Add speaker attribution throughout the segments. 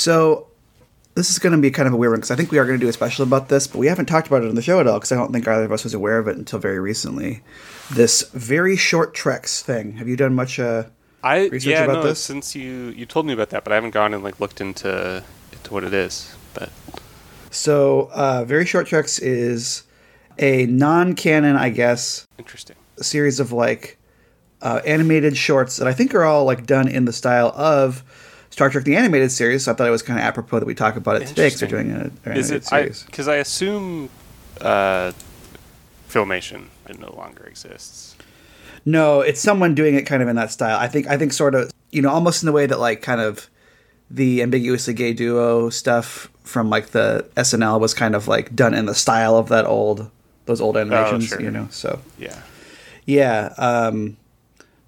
Speaker 1: So this is going to be kind of a weird one because I think we are going to do a special about this, but we haven't talked about it on the show at all because I don't think either of us was aware of it until very recently. This very short treks thing. Have you done much uh,
Speaker 2: I
Speaker 1: research
Speaker 2: yeah
Speaker 1: about
Speaker 2: no
Speaker 1: this?
Speaker 2: since you you told me about that, but I haven't gone and like looked into into what it is. But
Speaker 1: So, uh, very short treks is a non-canon, I guess,
Speaker 2: interesting.
Speaker 1: series of like uh, animated shorts that I think are all like done in the style of Star Trek the animated series. So I thought it was kind of apropos that we talk about it today because they're doing
Speaker 2: Is
Speaker 1: animated
Speaker 2: it I
Speaker 1: series.
Speaker 2: because I assume uh, Filmation it no longer exists.
Speaker 1: No, it's someone doing it kind of in that style. I think I think sort of you know almost in the way that like kind of the ambiguously gay duo stuff from like the SNL was kind of like done in the style of that old those old animations, oh,
Speaker 2: sure.
Speaker 1: you know. So
Speaker 2: Yeah.
Speaker 1: yeah, um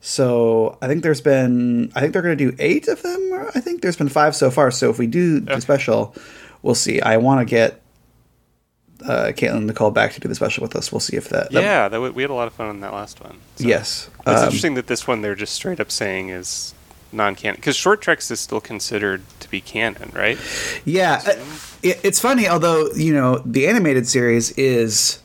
Speaker 1: so I think there's been I think they're going to do 8 of them. or I think there's been 5 so far. So if we do the special, we'll see. I want to get uh, Caitlin Nicole back to do the special with us. We'll see if that. that-
Speaker 2: Yeah, that w- we had a lot of fun on that last one. So
Speaker 1: yes.
Speaker 2: It's
Speaker 1: Um,
Speaker 2: interesting that this one they're just straight up saying is non-canon because Short Treks is still considered to be canon, right?
Speaker 1: Yeah, uh, it, it's funny. Although you know, the animated series is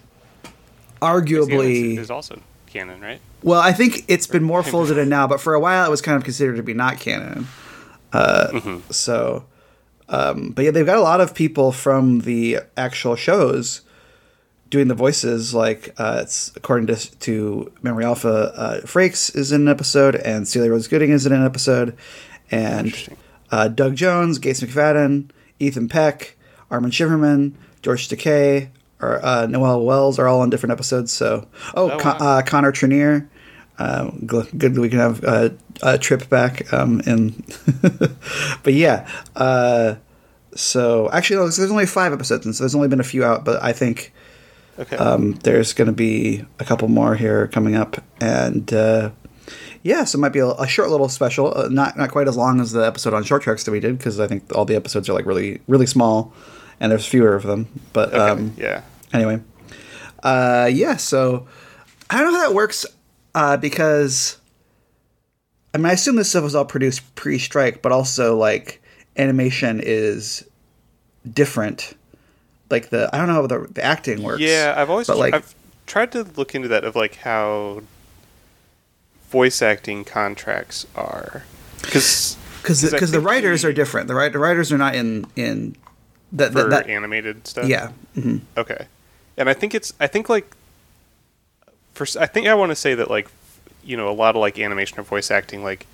Speaker 1: arguably
Speaker 2: is also canon, right?
Speaker 1: Well. I think it's been more folded in now, but for a while it was kind of considered to be not canon. Uh,
Speaker 2: Mm-hmm.
Speaker 1: So, um, but yeah, they've got a lot of people from the actual shows doing the voices. Like uh, it's according to to Memory Alpha, uh, Frakes is in an episode, and Celia Rose Gooding is in an episode, and uh, Doug Jones, Gates McFadden, Ethan Peck, Armin Shimerman, George Takei, or uh, Noel Wells are all on different episodes. So, oh,
Speaker 2: Oh,
Speaker 1: Con-
Speaker 2: wow.
Speaker 1: uh, Connor Trinneer. Uh, good that we can have uh, a trip back um, in, but yeah. Uh, so actually, no, there's only five episodes, and so there's only been a few out. But I think
Speaker 2: Okay.
Speaker 1: um, there's going to be a couple more here coming up, and uh, yeah, so it might be a, a short little special, uh, not not quite as long as the episode on Short Treks that we did, because I think all the episodes are like really really small, and there's fewer of them. But
Speaker 2: okay.
Speaker 1: um,
Speaker 2: yeah.
Speaker 1: anyway, uh, yeah. So I don't know how that works uh, because I mean I assume this stuff was all produced pre-strike, but also like animation is different. Like the I don't know how the, the acting works.
Speaker 2: Yeah, I've always
Speaker 1: but like
Speaker 2: I've tried to look into that of like how voice acting contracts are because
Speaker 1: because because the writers are different. The right the writers are not in in that
Speaker 2: for
Speaker 1: that,
Speaker 2: animated stuff.
Speaker 1: yeah. hmm
Speaker 2: Okay. And I think it's I think like first I think I want to say that like you know a lot of like animation or voice acting like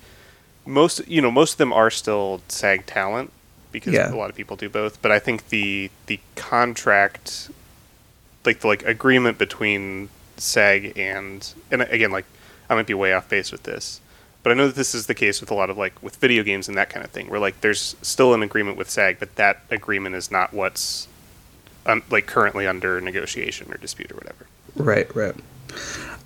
Speaker 2: most you know most of them are still SAG talent because
Speaker 1: Yeah.
Speaker 2: a lot of people do both, but I think the the contract like the like agreement between SAG and and again like I might be way off base with this. But I know that this is the case with a lot of like with video games and that kind of thing, where like there's still an agreement with SAG, but that agreement is not what's um, like currently under negotiation or dispute or whatever.
Speaker 1: Right, right.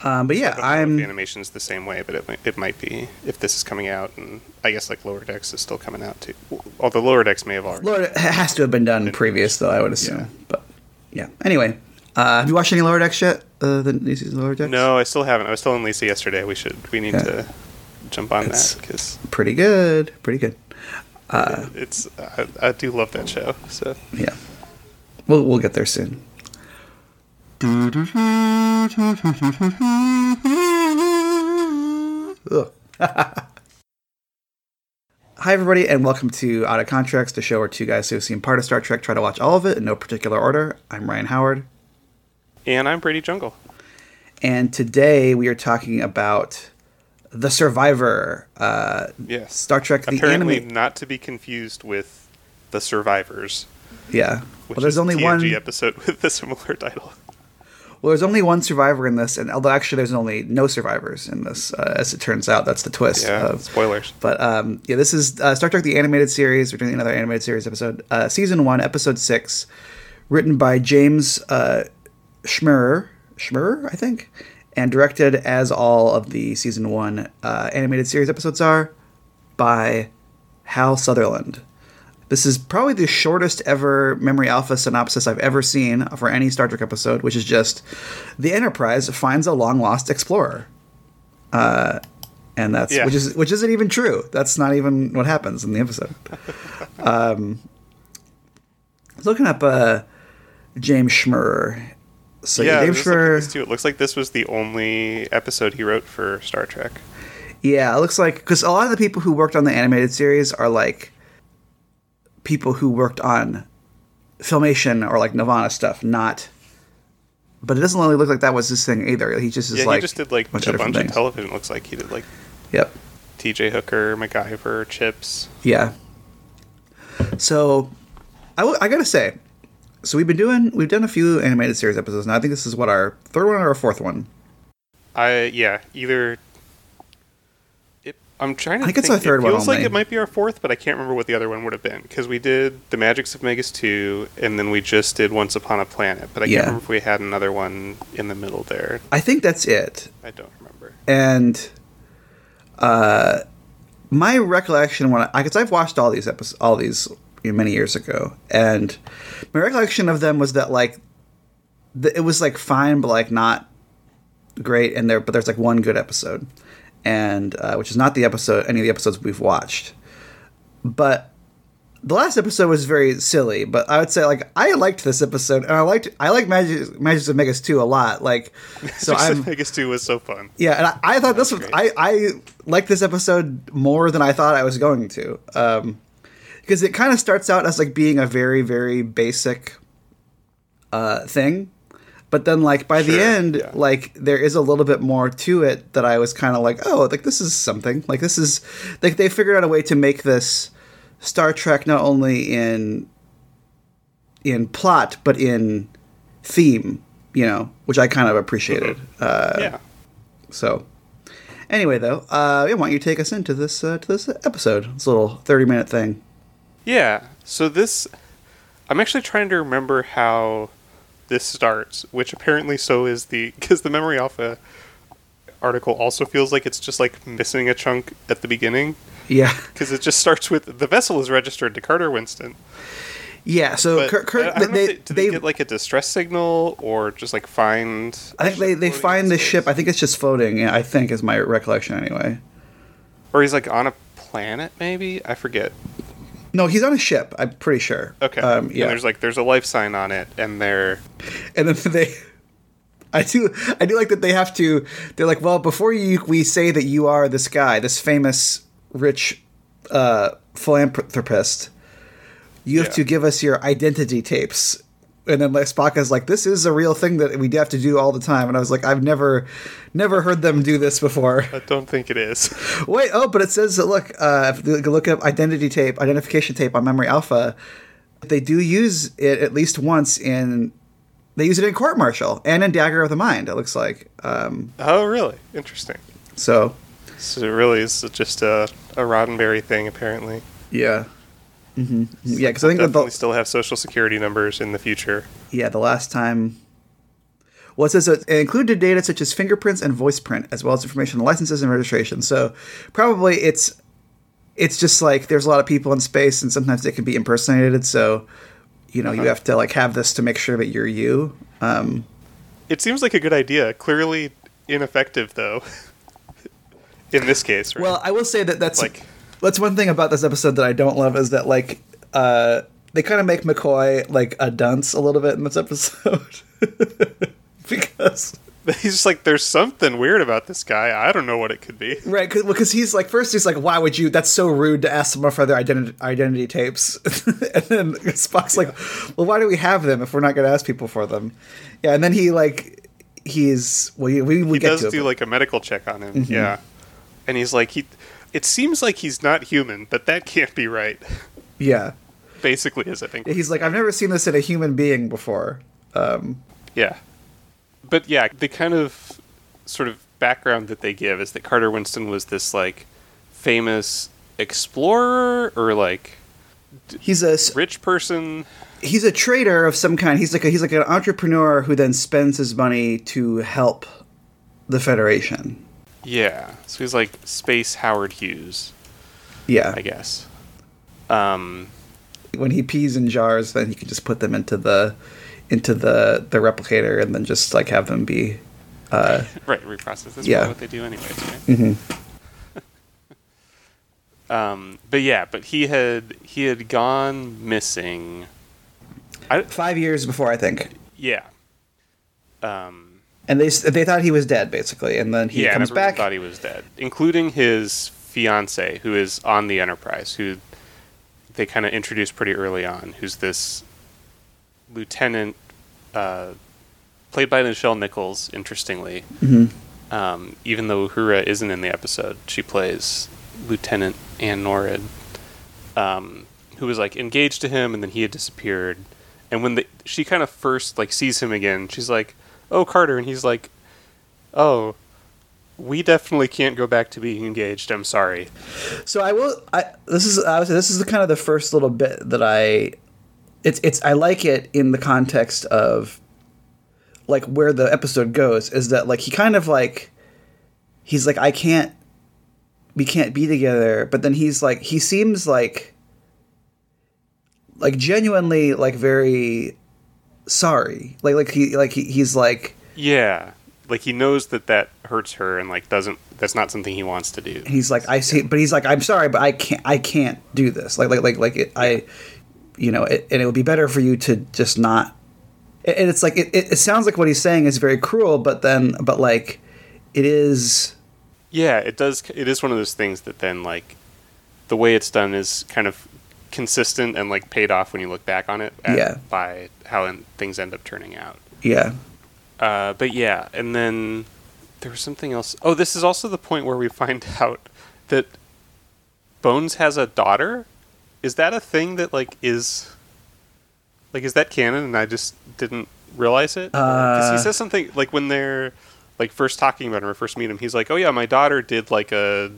Speaker 1: Um, but yeah,
Speaker 2: I don't know if
Speaker 1: I'm
Speaker 2: the animation's the same way, but it might, it might be if this is coming out, and I guess like Lower Decks is still coming out too. Although Lower Decks may have already.
Speaker 1: Lord, it has to have been done previous though. I would assume. But yeah. Anyway, uh, have you watched any Lower Decks yet? Uh, the new season of Lower Decks?
Speaker 2: No, I still haven't. I was telling Lisa yesterday we should we need
Speaker 1: Yeah.
Speaker 2: to jump on
Speaker 1: It's-
Speaker 2: that because
Speaker 1: Pretty good. Pretty good.
Speaker 2: Uh, it's I, I do love that show. So
Speaker 1: Yeah. We'll we'll get there soon. Hi, everybody, and welcome to Out of Contracts, the show where two guys who have seen part of Star Trek try to watch all of it in no particular order. I'm Ryan Howard,
Speaker 2: and I'm Brady Jungle.
Speaker 1: and today we are talking about The Survivor, uh,
Speaker 2: Yes.
Speaker 1: Star Trek the
Speaker 2: Apparently
Speaker 1: anime.
Speaker 2: not to be confused with the Survivors,
Speaker 1: Yeah.
Speaker 2: which
Speaker 1: Well, there's
Speaker 2: is
Speaker 1: only
Speaker 2: a
Speaker 1: one.
Speaker 2: Episode with a similar title.
Speaker 1: Well, there's only one survivor in this, and although actually there's only no survivors in this, uh, as it turns out, that's the twist.
Speaker 2: Yeah,
Speaker 1: of-
Speaker 2: spoilers.
Speaker 1: But um, yeah, this is uh, Star Trek: The Animated Series. We're doing another animated series episode, uh, season one, episode six, written by James uh, Schmerer, Schmerer, I think, and directed as all of the season one uh, animated series episodes are by Hal Sutherland. This is probably the shortest ever Memory Alpha synopsis I've ever seen for any Star Trek episode, which is just the Enterprise finds a long lost explorer. Uh, and that's
Speaker 2: Yeah.
Speaker 1: which is which isn't even true. That's not even what happens in the episode. um, I was looking up uh, James Schmerer. So
Speaker 2: yeah, looking at too. It looks like this was the only episode he wrote for Star Trek.
Speaker 1: Yeah, it looks like because a lot of the people who worked on the animated series are like people who worked on filmation or like Nirvana stuff, not. But it doesn't really look like that was his thing either. He just is
Speaker 2: yeah,
Speaker 1: like
Speaker 2: he just did like a bunch,
Speaker 1: different
Speaker 2: of
Speaker 1: things.
Speaker 2: television. Looks like he did like
Speaker 1: Yep.
Speaker 2: T.J. Hooker, MacGyver, Chips.
Speaker 1: Yeah. So, I, w- I gotta say, so we've been doing we've done a few animated series episodes now. I think this is what our third one or our fourth one.
Speaker 2: I yeah, either. It, I'm trying to
Speaker 1: I think it's
Speaker 2: think.
Speaker 1: our third
Speaker 2: it
Speaker 1: one
Speaker 2: feels like it might be our fourth, but I can't remember what the other one would have been because we did the Magicks of Megas-Tu, and then we just did Once Upon a Planet. But I
Speaker 1: Yeah.
Speaker 2: can't remember if we had another one in the middle there.
Speaker 1: I think that's it.
Speaker 2: I don't remember.
Speaker 1: and uh, my recollection when I because I've watched all these episodes, all these many years ago, and my recollection of them was that like th- it was like fine, but like not great, and there but there's like one good episode, and uh, which is not the episode any of the episodes we've watched, but. The last episode was very silly, but I would say like I liked this episode, and I liked I like Magic Magic of Megas-Tu a lot. Like, so I'm
Speaker 2: Megas-Tu was so fun.
Speaker 1: yeah, and I, I thought this was
Speaker 2: great.
Speaker 1: I I liked this episode more than I thought I was going to, um, because it kind of starts out as like being a very very basic uh thing, but then like by the end,
Speaker 2: yeah.
Speaker 1: like there is a little bit more to it that I was kind of like, oh, like this is something. Like this is like they figured out a way to make this Star Trek not only in in plot but in theme, you know, which I kind of appreciated. Uh,
Speaker 2: yeah.
Speaker 1: so, anyway, though, uh, yeah, why don't you take us into this uh, to this episode? This little thirty minute thing.
Speaker 2: Yeah. So this, I'm actually trying to remember how this starts, which apparently so is the because the Memory Alpha article also feels like it's just like missing a chunk at the beginning
Speaker 1: Yeah,
Speaker 2: because it just starts with the vessel is registered to Carter Winston.
Speaker 1: yeah. So Kurt, Kurt
Speaker 2: I, I don't
Speaker 1: they,
Speaker 2: if they, they, get like a distress signal or just like find?
Speaker 1: I think they, they find the ship. I think it's just floating. I think is my recollection anyway.
Speaker 2: or he's like on a planet, maybe I forget.
Speaker 1: No, he's on a ship. I'm pretty sure.
Speaker 2: Okay.
Speaker 1: Um, yeah.
Speaker 2: And there's like there's a life sign on it, and they're
Speaker 1: and then they I do I do like that they have to they're like well before you we say that you are this guy this famous rich uh philanthropist you have
Speaker 2: Yeah.
Speaker 1: to give us your identity tapes and then like Spock is like this is a real thing that we have to do all the time and I was like I've never never heard them do this before
Speaker 2: I don't think it is.
Speaker 1: Wait, oh, but it says that look, uh, if you look up identity tape, identification tape on Memory Alpha, they do use it at least once in. They use it in Court Martial and in Dagger of the Mind. It looks like. Um,
Speaker 2: oh, really? Interesting.
Speaker 1: so
Speaker 2: So it really is just a, a Roddenberry thing, apparently.
Speaker 1: yeah, hmm yeah, because I think
Speaker 2: Definitely
Speaker 1: the,
Speaker 2: still have social security numbers in the future.
Speaker 1: yeah the last time. Well, it says it included data such as fingerprints and voice print, as well as information on licenses and registration. So probably it's it's just like there's a lot of people in space, and sometimes they can be impersonated. So you know you
Speaker 2: Uh-huh.
Speaker 1: have to like have this to make sure that you're you. Um,
Speaker 2: It seems like a good idea. Clearly ineffective, though. in this case, right?
Speaker 1: Well, I will say that that's
Speaker 2: Like-
Speaker 1: that's one thing about this episode that I don't love is that like uh, they kind of make McCoy like a dunce a little bit in this episode because
Speaker 2: he's just like, there's something weird about this guy. I don't know what it could be.
Speaker 1: right because he's like first he's like why would you that's so rude to ask someone for their identity identity tapes and then Spock's like well why do we have them if we're not going to ask people for them yeah and then he like he's well we we,
Speaker 2: He
Speaker 1: get
Speaker 2: does
Speaker 1: to
Speaker 2: do
Speaker 1: but-
Speaker 2: like a medical check on him.
Speaker 1: Mm-hmm.
Speaker 2: Yeah. And he's like, he. It seems like he's not human, but that can't be right.
Speaker 1: yeah
Speaker 2: Basically, is I think.
Speaker 1: he's like I've never seen this in a human being before um
Speaker 2: Yeah. But yeah, the kind of sort of background that they give is that Carter Winston was this like famous explorer or like
Speaker 1: he's a
Speaker 2: rich person.
Speaker 1: he's a trader of some kind. He's like a, he's like an entrepreneur who then spends his money to help the Federation.
Speaker 2: Yeah. So he's like space Howard Hughes,
Speaker 1: Yeah,
Speaker 2: I guess. Um
Speaker 1: when he pees in jars, then he can just put them into the into the the replicator and then just like have them be. Uh,
Speaker 2: right, reprocess. That's
Speaker 1: Yeah.
Speaker 2: what they do anyways, right? Um, but yeah, but he had he had gone missing. I,
Speaker 1: Five years before, I think.
Speaker 2: yeah. Um,
Speaker 1: And they they thought he was dead, basically, and then he
Speaker 2: yeah,
Speaker 1: comes back.
Speaker 2: thought he was dead, including his fiance, who is on the Enterprise, who they kind of introduced pretty early on, who's this lieutenant, uh, played by Nichelle Nichols. Interestingly,
Speaker 1: Mm-hmm.
Speaker 2: um, even though Uhura isn't in the episode, she plays Lieutenant Anne Nored, um, who was like engaged to him, and then he had disappeared. And when the, she kind of first like sees him again, she's like, "Oh, Carter," and he's like, "Oh, we definitely can't go back to being engaged. I'm sorry."
Speaker 1: So I will. I this is I say this is the kind of the first little bit that I. It's it's I like it in the context of. Like where the episode goes is that like he kind of like. He's like I can't. We can't be together, but then he's like he seems like. Like genuinely, like very sorry. Like like he like he, he's like
Speaker 2: Yeah, like he knows that that hurts her, and like doesn't. That's not something he wants to do.
Speaker 1: he's like I see, but he's like I'm sorry, but I can't I can't do this. Like like like like it, I, you know, it, and it would be better for you to just not. And it's like it, it, it sounds like what he's saying is very cruel, but then but like, it is.
Speaker 2: Yeah, it does. It is one of those things that then like the way it's done is kind of consistent and like paid off when you look back on it. at-
Speaker 1: Yeah.
Speaker 2: By how en- things end up turning out.
Speaker 1: Yeah,
Speaker 2: Uh, but yeah, and then there was something else. Oh, this is also the point where we find out that Bones has a daughter. Is that a thing that like is like is that canon and I just didn't realize it? Because
Speaker 1: Uh.
Speaker 2: he says something like when they're like first talking about him or first meet him, he's like, "Oh yeah, my daughter did like a,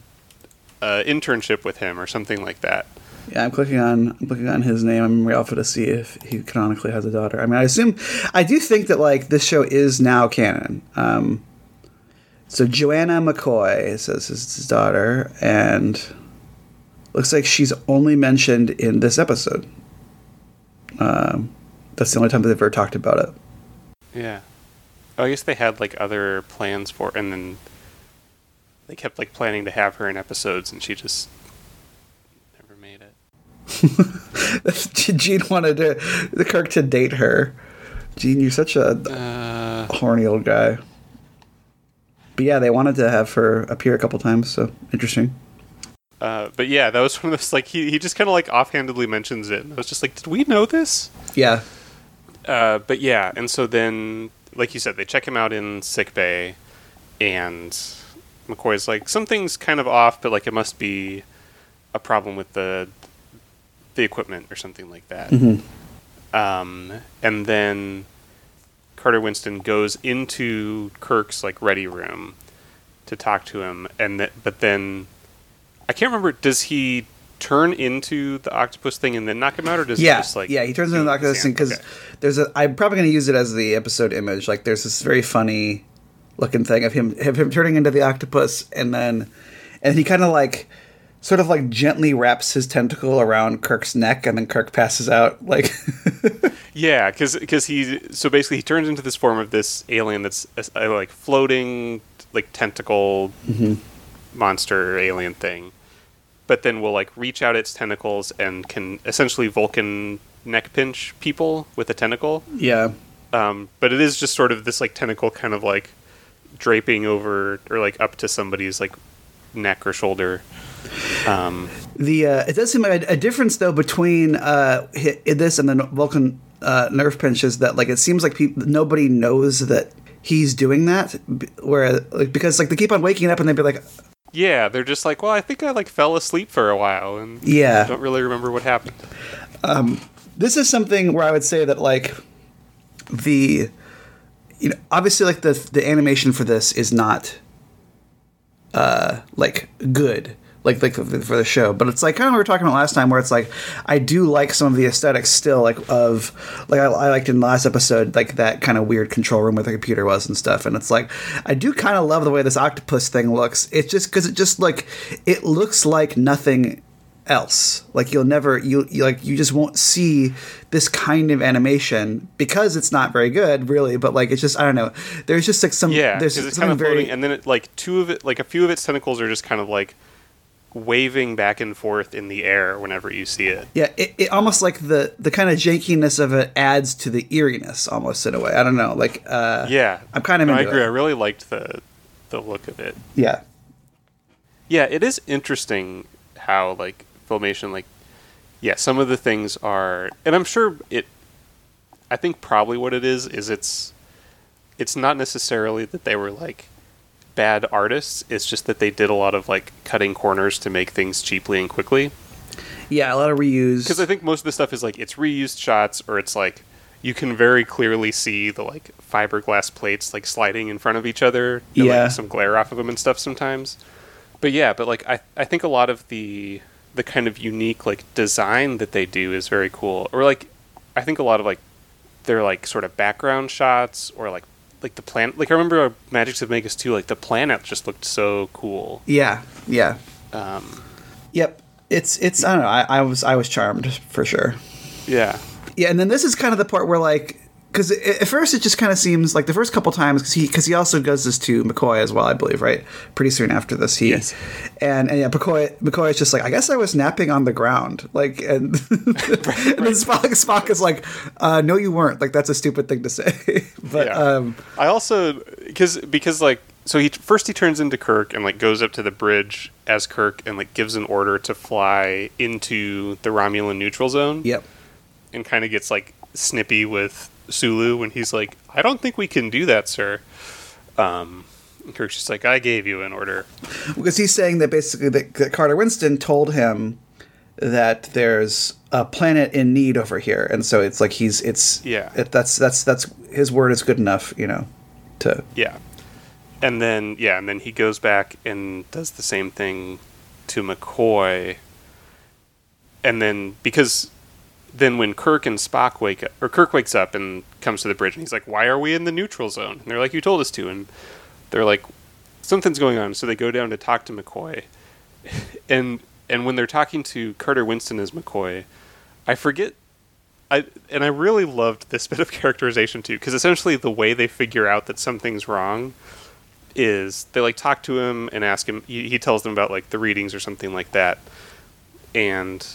Speaker 2: a internship with him or something like that."
Speaker 1: Yeah. I'm clicking on I'm clicking on his name Memory Alpha to see if he canonically has a daughter. I mean, I assume I do think that like this show is now canon. Um, so Joanna McCoy says is his daughter, and looks like she's only mentioned in this episode. Um, that's the only time they've ever talked about it.
Speaker 2: Yeah. Oh, I guess they had like other plans for, and then they kept like planning to have her in episodes, and she just it.
Speaker 1: Gene wanted to, the Kirk to date her. Gene, you're such a
Speaker 2: Uh,
Speaker 1: horny old guy. But yeah, they wanted to have her appear a couple times, so interesting.
Speaker 2: uh, but yeah, that was one of those like he he just kind of like offhandedly mentions it, and I was just like, did we know this?
Speaker 1: Yeah,
Speaker 2: Uh, but yeah, and so then, like you said, they check him out in sick bay, and McCoy's like, something's kind of off, but like it must be a problem with the the equipment or something like that. Um, and then Carter Winston goes into Kirk's like ready room to talk to him, and th- but then I can't remember. Does he turn into the octopus thing and then knock him out, or does
Speaker 1: yeah,
Speaker 2: he just like
Speaker 1: yeah. He turns into the Octopus thing because
Speaker 2: Okay.
Speaker 1: there's a. I'm probably going to use it as the episode image. Like, there's this very funny looking thing of him of him turning into the octopus, and then and he kind of like sort of like gently wraps his tentacle around Kirk's neck, and then Kirk passes out. Like,
Speaker 2: Yeah, because because he so basically he turns into this form of this alien that's uh, a, a, uh, like floating like tentacle mm-hmm. monster alien thing, but then will like reach out its tentacles and can essentially Vulcan neck pinch people with a tentacle.
Speaker 1: yeah,
Speaker 2: Um, but it is just sort of this like tentacle kind of like draping over or like up to somebody's like neck or shoulder. Um,
Speaker 1: The uh, it does seem like a, a difference though between uh, this and the Vulcan uh, nerve pinches that like it seems like peop nobody knows that he's doing that. Where like because like they keep on waking up and they'd be like,
Speaker 2: yeah, they're just like, well, I think I like fell asleep for a while and
Speaker 1: Yeah.
Speaker 2: don't really remember what happened.
Speaker 1: this is something where I would say that like the you know obviously like the the animation for this is not uh like good like like for the show but it's like kind of what we were talking about last time where it's like I do like some of the aesthetics still like of like I, I liked in the last episode like that kind of weird control room where the computer was and stuff and it's like I do kind of love the way this octopus thing looks it's just because it just like it looks like nothing else. Like you'll never you, you like you just won't see this kind of animation because it's not very good, really. But like it's just I don't know. There's just like some
Speaker 2: Yeah,
Speaker 1: there's
Speaker 2: it's kind of
Speaker 1: very
Speaker 2: floating, and then it, like two of it, like a few of its tentacles are just kind of like waving back and forth in the air whenever you see it.
Speaker 1: Yeah, it, it almost like the the kind of jankiness of it adds to the eeriness almost in a way. I don't know, like uh,
Speaker 2: Yeah,
Speaker 1: I'm kind of
Speaker 2: No, I agree.
Speaker 1: it.
Speaker 2: I really liked the the look of it.
Speaker 1: yeah,
Speaker 2: Yeah, it is interesting how like filmation like yeah, some of the things are and I'm sure it I think probably what it is is it's it's not necessarily that they were like bad artists, it's just that they did a lot of like cutting corners to make things cheaply and quickly.
Speaker 1: yeah, a lot of reuse.
Speaker 2: Because I think most of the stuff is like it's reused shots or it's like you can very clearly see the like fiberglass plates like sliding in front of each other. to,
Speaker 1: Yeah.
Speaker 2: like, some glare off of them and stuff sometimes. But yeah, but like I I think a lot of the the kind of unique like design that they do is very cool. Or like I think a lot of like their like sort of background shots or like like the planet like I remember Magicks of Megas-Tu like the planet just looked so cool.
Speaker 1: yeah, yeah,
Speaker 2: Um
Speaker 1: yep. It's it's I don't know. I, I was I was charmed for sure.
Speaker 2: yeah.
Speaker 1: Yeah, and then this is kind of the part where like because at first it just kind of seems like the first couple times because he because he also does this to McCoy as well, I believe, right? Pretty soon after this, he
Speaker 2: Yes.
Speaker 1: and and yeah, McCoy McCoy is just like I guess I was napping on the ground, like and, and then Spock Spock is like, uh, no, you weren't. Like that's a stupid thing to say, but
Speaker 2: Yeah.
Speaker 1: um,
Speaker 2: I also because because like so he first he turns into Kirk and like goes up to the bridge as Kirk and like gives an order to fly into the Romulan neutral zone
Speaker 1: yep,
Speaker 2: and kind of gets like snippy with Sulu when he's like I don't think we can do that sir. Um Kirk's just like I gave you an order.
Speaker 1: Because he's saying that basically that, that Carter Winston told him that there's a planet in need over here, and so it's like he's it's
Speaker 2: Yeah.
Speaker 1: it, that's that's that's his word is good enough, you know, to
Speaker 2: yeah. And then yeah and then he goes back and does the same thing to McCoy. And then because then when Kirk and Spock wake up, or Kirk wakes up and comes to the bridge, and he's like, "Why are we in the neutral zone?" And they're like, "You told us to." And they're like, "Something's going on." So they go down to talk to McCoy, and and when they're talking to Carter Winston as McCoy, I forget. I and I really loved this bit of characterization too, because essentially the way they figure out that something's wrong is they like talk to him and ask him. He, he tells them about like the readings or something like that, and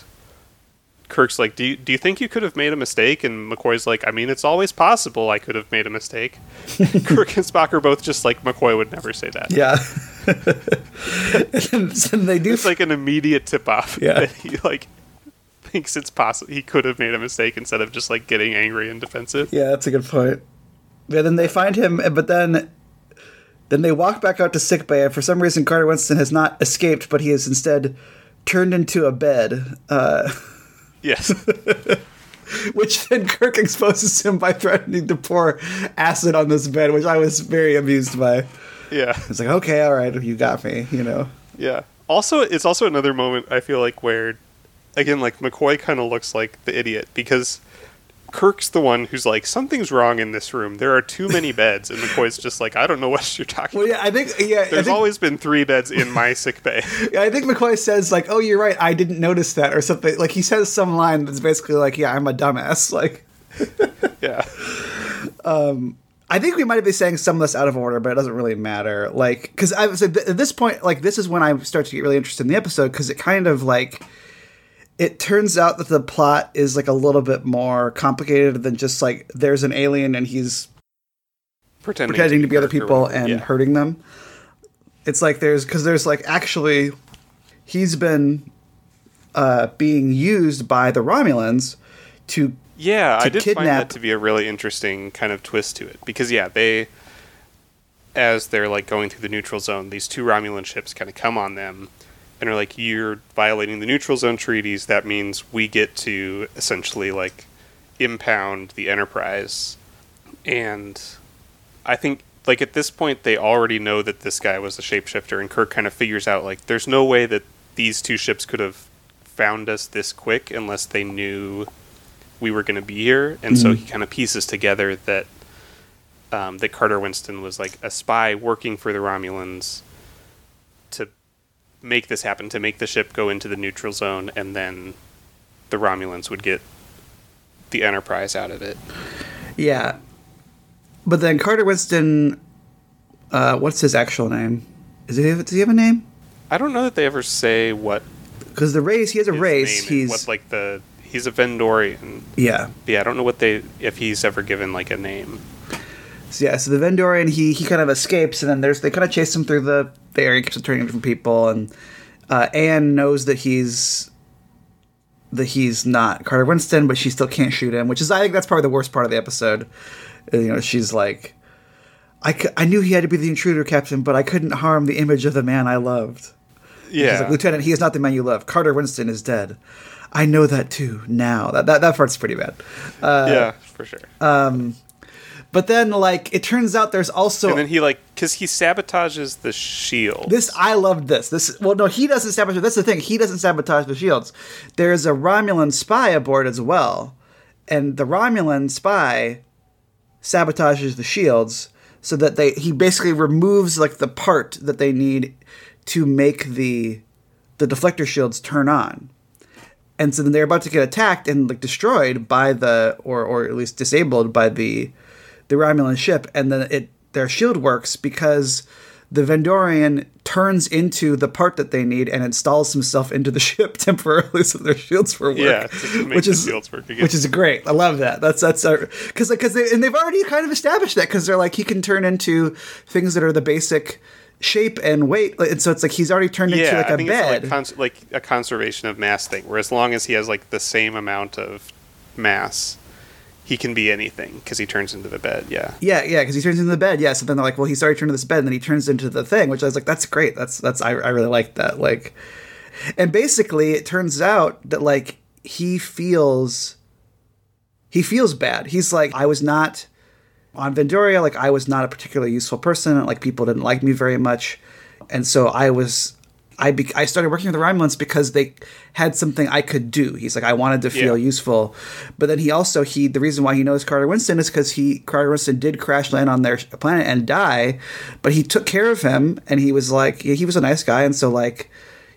Speaker 2: Kirk's like, "Do you do you think you could have made a mistake?" And McCoy's like, "I mean, it's always possible I could have made a mistake." Kirk and Spock are both just like McCoy would never say that.
Speaker 1: yeah. and they do
Speaker 2: It's like an immediate tip off
Speaker 1: Yeah.
Speaker 2: that he like thinks it's possible he could have made a mistake instead of just like getting angry and defensive.
Speaker 1: Yeah, that's a good point. Yeah, then they find him, but then then they walk back out to sickbay, and for some reason Carter Winston has not escaped, but he is instead turned into a bed, uh,
Speaker 2: Yes.
Speaker 1: which then Kirk exposes him by threatening to pour acid on this bed, which I was very amused by.
Speaker 2: yeah.
Speaker 1: It's like, okay, all right, you got me, you know.
Speaker 2: Yeah. Also, it's also another moment I feel like where, again, like McCoy kind of looks like the idiot because Kirk's the one who's like, something's wrong in this room. There are too many beds, and McCoy's just like, I don't know what you're talking.
Speaker 1: Well,
Speaker 2: about.
Speaker 1: yeah, I think yeah,
Speaker 2: There's
Speaker 1: think,
Speaker 2: always been three beds in my sick bay.
Speaker 1: yeah, I think McCoy says like, "Oh, you're right, I didn't notice that," or something. Like he says some line that's basically like, "Yeah, I'm a dumbass." Like.
Speaker 2: yeah.
Speaker 1: Um, I think we might be saying some of this out of order, but it doesn't really matter. Like, because I was at this point, like, this is when I start to get really interested in the episode because it kind of like it turns out that the plot is like a little bit more complicated than just like there's an alien and he's
Speaker 2: Pretending,
Speaker 1: pretending to be other
Speaker 2: Kirk or
Speaker 1: people and
Speaker 2: Yeah.
Speaker 1: hurting them. It's like there's because there's like actually he's been uh, being used by the Romulans to
Speaker 2: Yeah, I
Speaker 1: to
Speaker 2: did find that to be a really interesting kind of twist to it because yeah, they as they're like going through the neutral zone, these two Romulan ships kind of come on them and are like, "You're violating the neutral zone treaties. That means we get to essentially like impound the Enterprise." And I think like at this point they already know that this guy was a shapeshifter, and Kirk kind of figures out like there's no way that these two ships could have found us this quick unless they knew we were going to be here, and so he kind of pieces together that um, that Carter Winston was like a spy working for the Romulans to make this happen, to make the ship go into the neutral zone, and then the Romulans would get the Enterprise out of it.
Speaker 1: Yeah. But then Carter Winston, uh, what's his actual name? Is he, does he have a name?
Speaker 2: I don't know that they ever say what
Speaker 1: because the race he has a race. He's
Speaker 2: what like the he's a Vendorian.
Speaker 1: yeah.
Speaker 2: Yeah, I don't know what they if he's ever given like a name.
Speaker 1: So, yeah, so the Vendorian he he kind of escapes, and then there's they kind of chase him through the, the area, keeps turning different people, and uh, Anne knows that he's that he's not Carter Winston, but she still can't shoot him, which is I think that's probably the worst part of the episode. Uh, You know, she's like, I, c- I knew he had to be the intruder, Captain, but I couldn't harm the image of the man I loved.
Speaker 2: Yeah,
Speaker 1: like, Lieutenant, he is not the man you love. Carter Winston is dead. I know that too now. That that, that part's pretty bad. Uh,
Speaker 2: yeah, for sure.
Speaker 1: But then, like, it turns out there's also
Speaker 2: and then he like because he sabotages the shield.
Speaker 1: This I loved this. This well, no, he doesn't sabotage. That's the thing. He doesn't sabotage the shields. There's a Romulan spy aboard as well, and the Romulan spy sabotages the shields so that they he basically removes like the part that they need to make the the deflector shields turn on. And so then they're about to get attacked and like destroyed by the or or at least disabled by the the Romulan ship, and then it their shield works because the Vendorian turns into the part that they need and installs himself into the ship temporarily so their shields work.
Speaker 2: Yeah,
Speaker 1: which is
Speaker 2: shields work again.
Speaker 1: which is great. I love that. That's that's because because they and they've already kind of established that because they're like he can turn into things that are the basic shape and weight, and so it's like he's already turned into like
Speaker 2: I
Speaker 1: a bed.
Speaker 2: it's like, cons- like a conservation of mass thing, where as long as he has like the same amount of mass, he can be anything because he turns into the bed. Yeah,
Speaker 1: Yeah, yeah, because he turns into the bed. Yeah, so then they're like, well, he's already turned to this bed, and then he turns into the thing, which I was like, that's great. That's that's I, I really like that. Like, and basically, it turns out that like he feels he feels bad. He's like, I was not on Vendoria. Like, I was not a particularly useful person. Like, people didn't like me very much, and so I was. I, be- I started working with the Romulans because they had something I could do. He's like I wanted to feel
Speaker 2: Yeah.
Speaker 1: useful, but then he also he the reason why he knows Carter Winston is because he Carter Winston did crash land on their planet and die, but he took care of him and he was like he was a nice guy and so like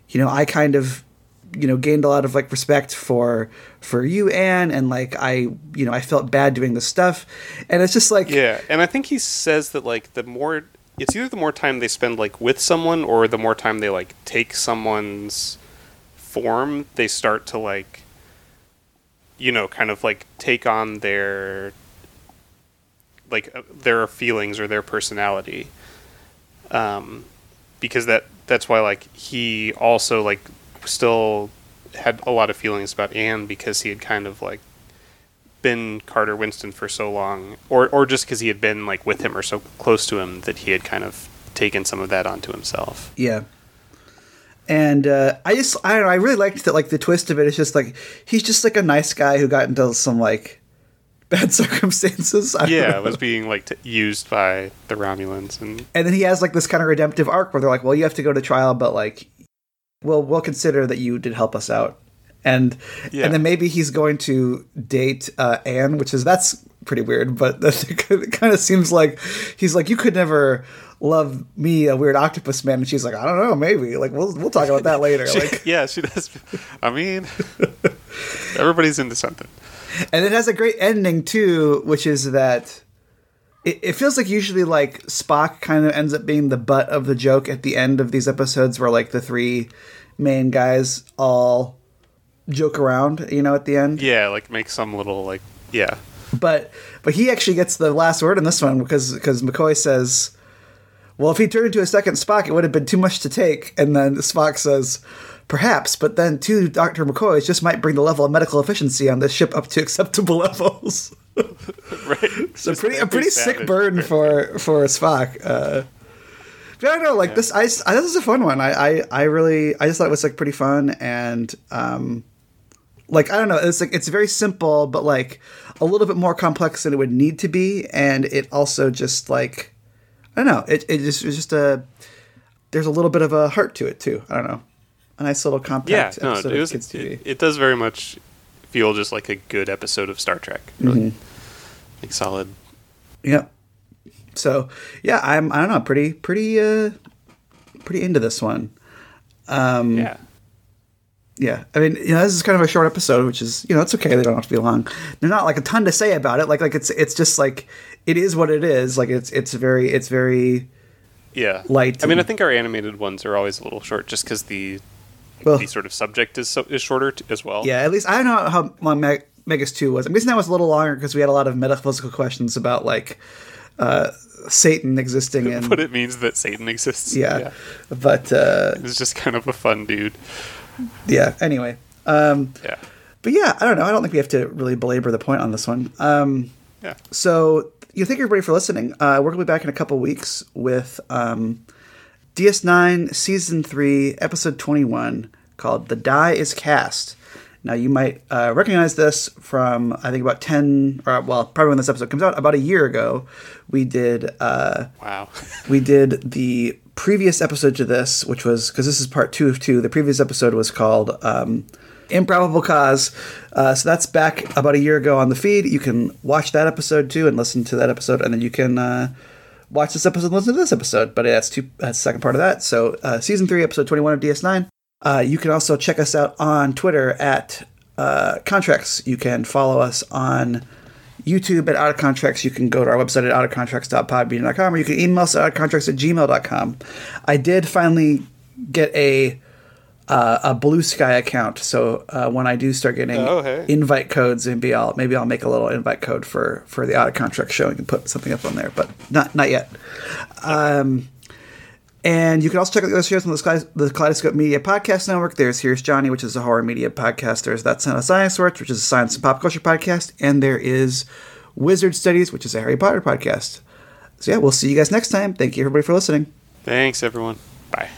Speaker 1: you know I kind of you know gained a lot of like respect for for you Anne and like I you know I felt bad doing this stuff and it's just like
Speaker 2: yeah, and I think he says that like the more it's either the more time they spend like with someone or the more time they like take someone's form, they start to like you know kind of like take on their like uh, their feelings or their personality. Um because that that's why like he also like still had a lot of feelings about Anne because he had kind of like been Carter Winston for so long or or just because he had been like with him or so close to him that he had kind of taken some of that onto himself
Speaker 1: Yeah. And uh, I just I don't know I really liked that like the twist of it is just like he's just like a nice guy who got into some like bad circumstances. I
Speaker 2: yeah was being like t- used by the Romulans and
Speaker 1: and then he has like this kind of redemptive arc where they're like, well, you have to go to trial, but like, we'll we'll consider that you did help us out, and
Speaker 2: Yeah.
Speaker 1: and then maybe he's going to date uh, Anne, which is that's pretty weird, but it kind of seems like he's like, you could never love me, a weird octopus man, and she's like, I don't know, maybe like we'll we'll talk about that later,
Speaker 2: She-
Speaker 1: like.
Speaker 2: yeah she does I mean everybody's into something
Speaker 1: and it has a great ending too, which is that it, it feels like usually like Spock kind of ends up being the butt of the joke at the end of these episodes, where like the three main guys all joke around, you know, at the end.
Speaker 2: yeah like make some little like yeah
Speaker 1: But but he actually gets the last word in this one because because McCoy says. Well, if he turned into a second Spock, it would have been too much to take. And then Spock says, perhaps, but then two Dr. McCoys just might bring the level of medical efficiency on this ship up to acceptable levels.
Speaker 2: right
Speaker 1: So
Speaker 2: Just
Speaker 1: pretty a pretty sick burn for for Spock. Uh, but I don't know, like this. I this is a fun one. I, I I really I just thought it was like pretty fun and um, like I don't know. It's like it's very simple, but like a little bit more complex than it would need to be, and it also just like I don't know. It it just it's just a there's a little bit of a heart to it too. I don't know. A nice little compact
Speaker 2: yeah no
Speaker 1: episode
Speaker 2: it,
Speaker 1: of
Speaker 2: was,
Speaker 1: kids TV.
Speaker 2: it, it does very much feel just like a good episode of Star Trek really like solid
Speaker 1: Yep. So yeah, I'm I don't know, pretty pretty uh pretty into this one. Um
Speaker 2: yeah
Speaker 1: yeah. I mean, you know, this is kind of a short episode, which is you know, it's okay, they don't have to be long. There's not like a ton to say about it. Like like it's it's just like it is what it is. Like it's it's very it's very
Speaker 2: yeah.
Speaker 1: light
Speaker 2: I mean, I think our animated ones are always a little short, just because the
Speaker 1: Well-
Speaker 2: the sort of subject is so, is shorter t- as well.
Speaker 1: Yeah, at least I don't know how long Meg- Megas-Tu was. I'm guessing that was a little longer because we had a lot of metaphysical questions about like uh, Satan existing and
Speaker 2: But it means that Satan exists.
Speaker 1: yeah. But uh,
Speaker 2: It's just kind of a fun dude.
Speaker 1: Yeah, anyway. Um,
Speaker 2: Yeah.
Speaker 1: but yeah, I don't know. I don't think we have to really belabor the point on this one. Um,
Speaker 2: Yeah.
Speaker 1: So, you thank everybody for listening. Uh, we're to be back in a couple weeks with um, DS9 Season 3, Episode 21, called The Die is Cast. Now, you might uh, recognize this from, I think, about 10, or well, probably when this episode comes out, about a year ago. We did uh,
Speaker 2: Wow.
Speaker 1: we did the previous episode to this, which was because this is part two of two. The previous episode was called um, "Improbable Cause," uh, so that's back about a year ago on the feed. You can watch that episode too and listen to that episode, and then you can uh, watch this episode and listen to this episode. But that's two. That's the second part of that. So uh, season three, episode twenty-one of DS9. Uh, you can also check us out on Twitter at uh, Contracts. You can follow us on YouTube at Out of Contracts. You can go to our website at outofcontracts.podbean.com or you can email us at outofcontracts at gmail.com. I did finally get a uh, a Blue Sky account, so uh, when I do start getting
Speaker 2: Oh, hey.
Speaker 1: invite codes, maybe I'll maybe I'll make a little invite code for for the Out of Contract show and put something up on there, but not not yet. Um, and you can also check out the other shows on the, Kaleidoscope Media Podcast Network. There's Here's Johnny, which is a horror media podcast. There's That's Not a Science Works, which is a science and pop culture podcast. And there is Wizard Studies, which is a Harry Potter podcast. So, yeah, we'll see you guys next time. Thank you, everybody, for listening.
Speaker 2: Thanks, everyone. Bye.